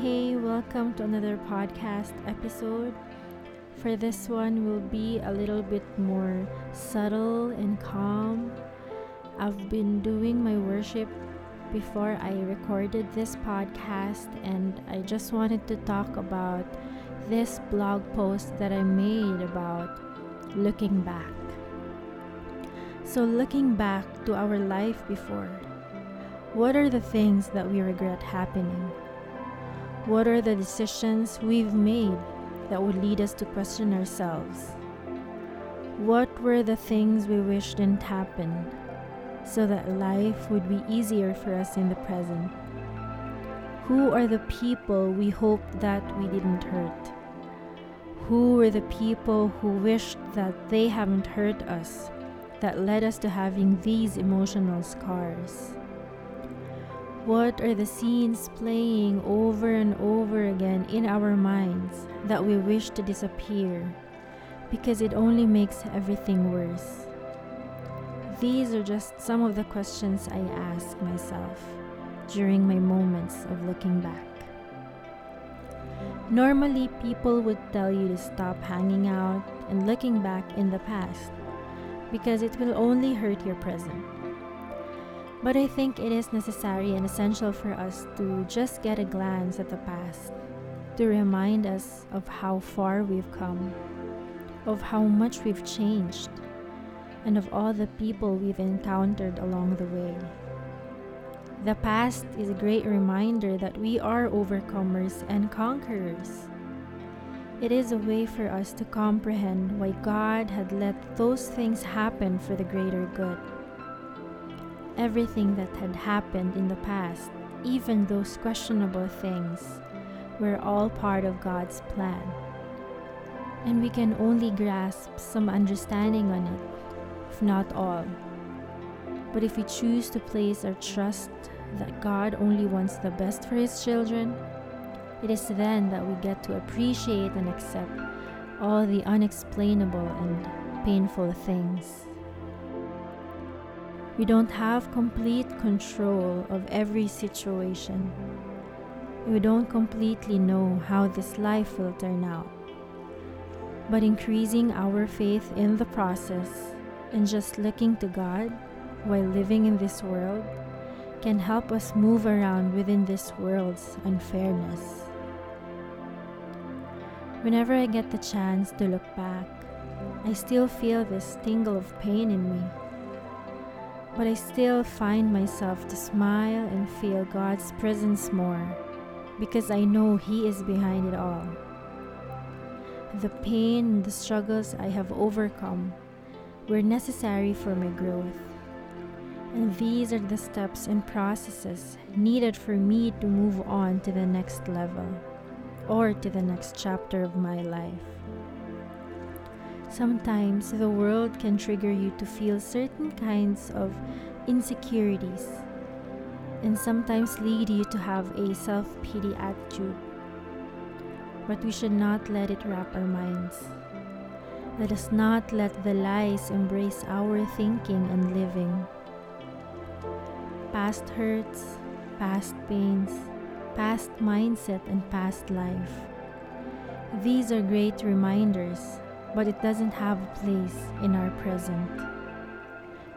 Hey, welcome to another podcast episode. For this one will be a little bit more subtle and calm. I've been doing my worship before I recorded this podcast and I just wanted to talk about this blog post that I made about looking back. So, looking back to our life before, what are the things that we regret happening? What are the decisions we've made that would lead us to question ourselves? What were the things we wish didn't happen so that life would be easier for us in the present? Who are the people we hope that we didn't hurt? Who were the people who wished that they haven't hurt us that led us to having these emotional scars? What are the scenes playing over and over again in our minds that we wish to disappear because it only makes everything worse? These are just some of the questions I ask myself during my moments of looking back. Normally, people would tell you to stop hanging out and looking back in the past because it will only hurt your present. But I think it is necessary and essential for us to just get a glance at the past, to remind us of how far we've come, of how much we've changed, and of all the people we've encountered along the way. The past is a great reminder that we are overcomers and conquerors. It is a way for us to comprehend why God had let those things happen for the greater good everything that had happened in the past, even those questionable things, were all part of God's plan. And we can only grasp some understanding on it, if not all. But if we choose to place our trust that God only wants the best for His children, it is then that we get to appreciate and accept all the unexplainable and painful things. We don't have complete control of every situation. We don't completely know how this life will turn out. But increasing our faith in the process and just looking to God while living in this world can help us move around within this world's unfairness. Whenever I get the chance to look back, I still feel this tingle of pain in me but I still find myself to smile and feel God's presence more because I know He is behind it all. The pain and the struggles I have overcome were necessary for my growth. And these are the steps and processes needed for me to move on to the next level or to the next chapter of my life. Sometimes the world can trigger you to feel certain kinds of insecurities and sometimes lead you to have a self pity attitude. But we should not let it wrap our minds. Let us not let the lies embrace our thinking and living. Past hurts, past pains, past mindset, and past life. These are great reminders but it doesn't have a place in our present.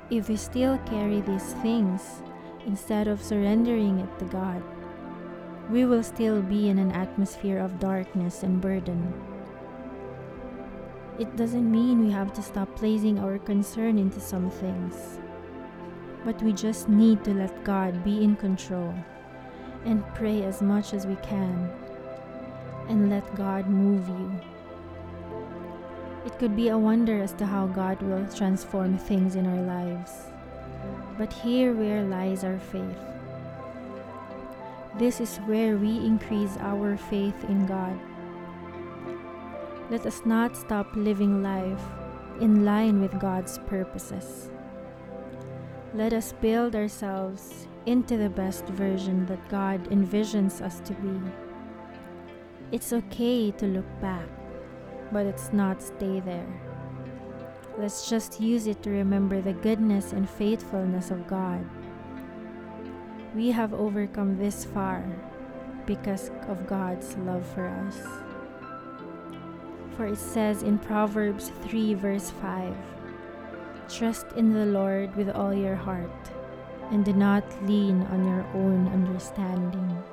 If we still carry these things instead of surrendering it to God, we will still be in an atmosphere of darkness and burden. It doesn't mean we have to stop placing our concern into some things, but we just need to let God be in control and pray as much as we can and let God move you. It could be a wonder as to how God will transform things in our lives. But here where lies our faith. This is where we increase our faith in God. Let us not stop living life in line with God's purposes. Let us build ourselves into the best version that God envisions us to be. It's okay to look back but it's not stay there. Let's just use it to remember the goodness and faithfulness of God. We have overcome this far, because of God's love for us. For it says in Proverbs 3, verse 5 Trust in the Lord with all your heart, and do not lean on your own understanding.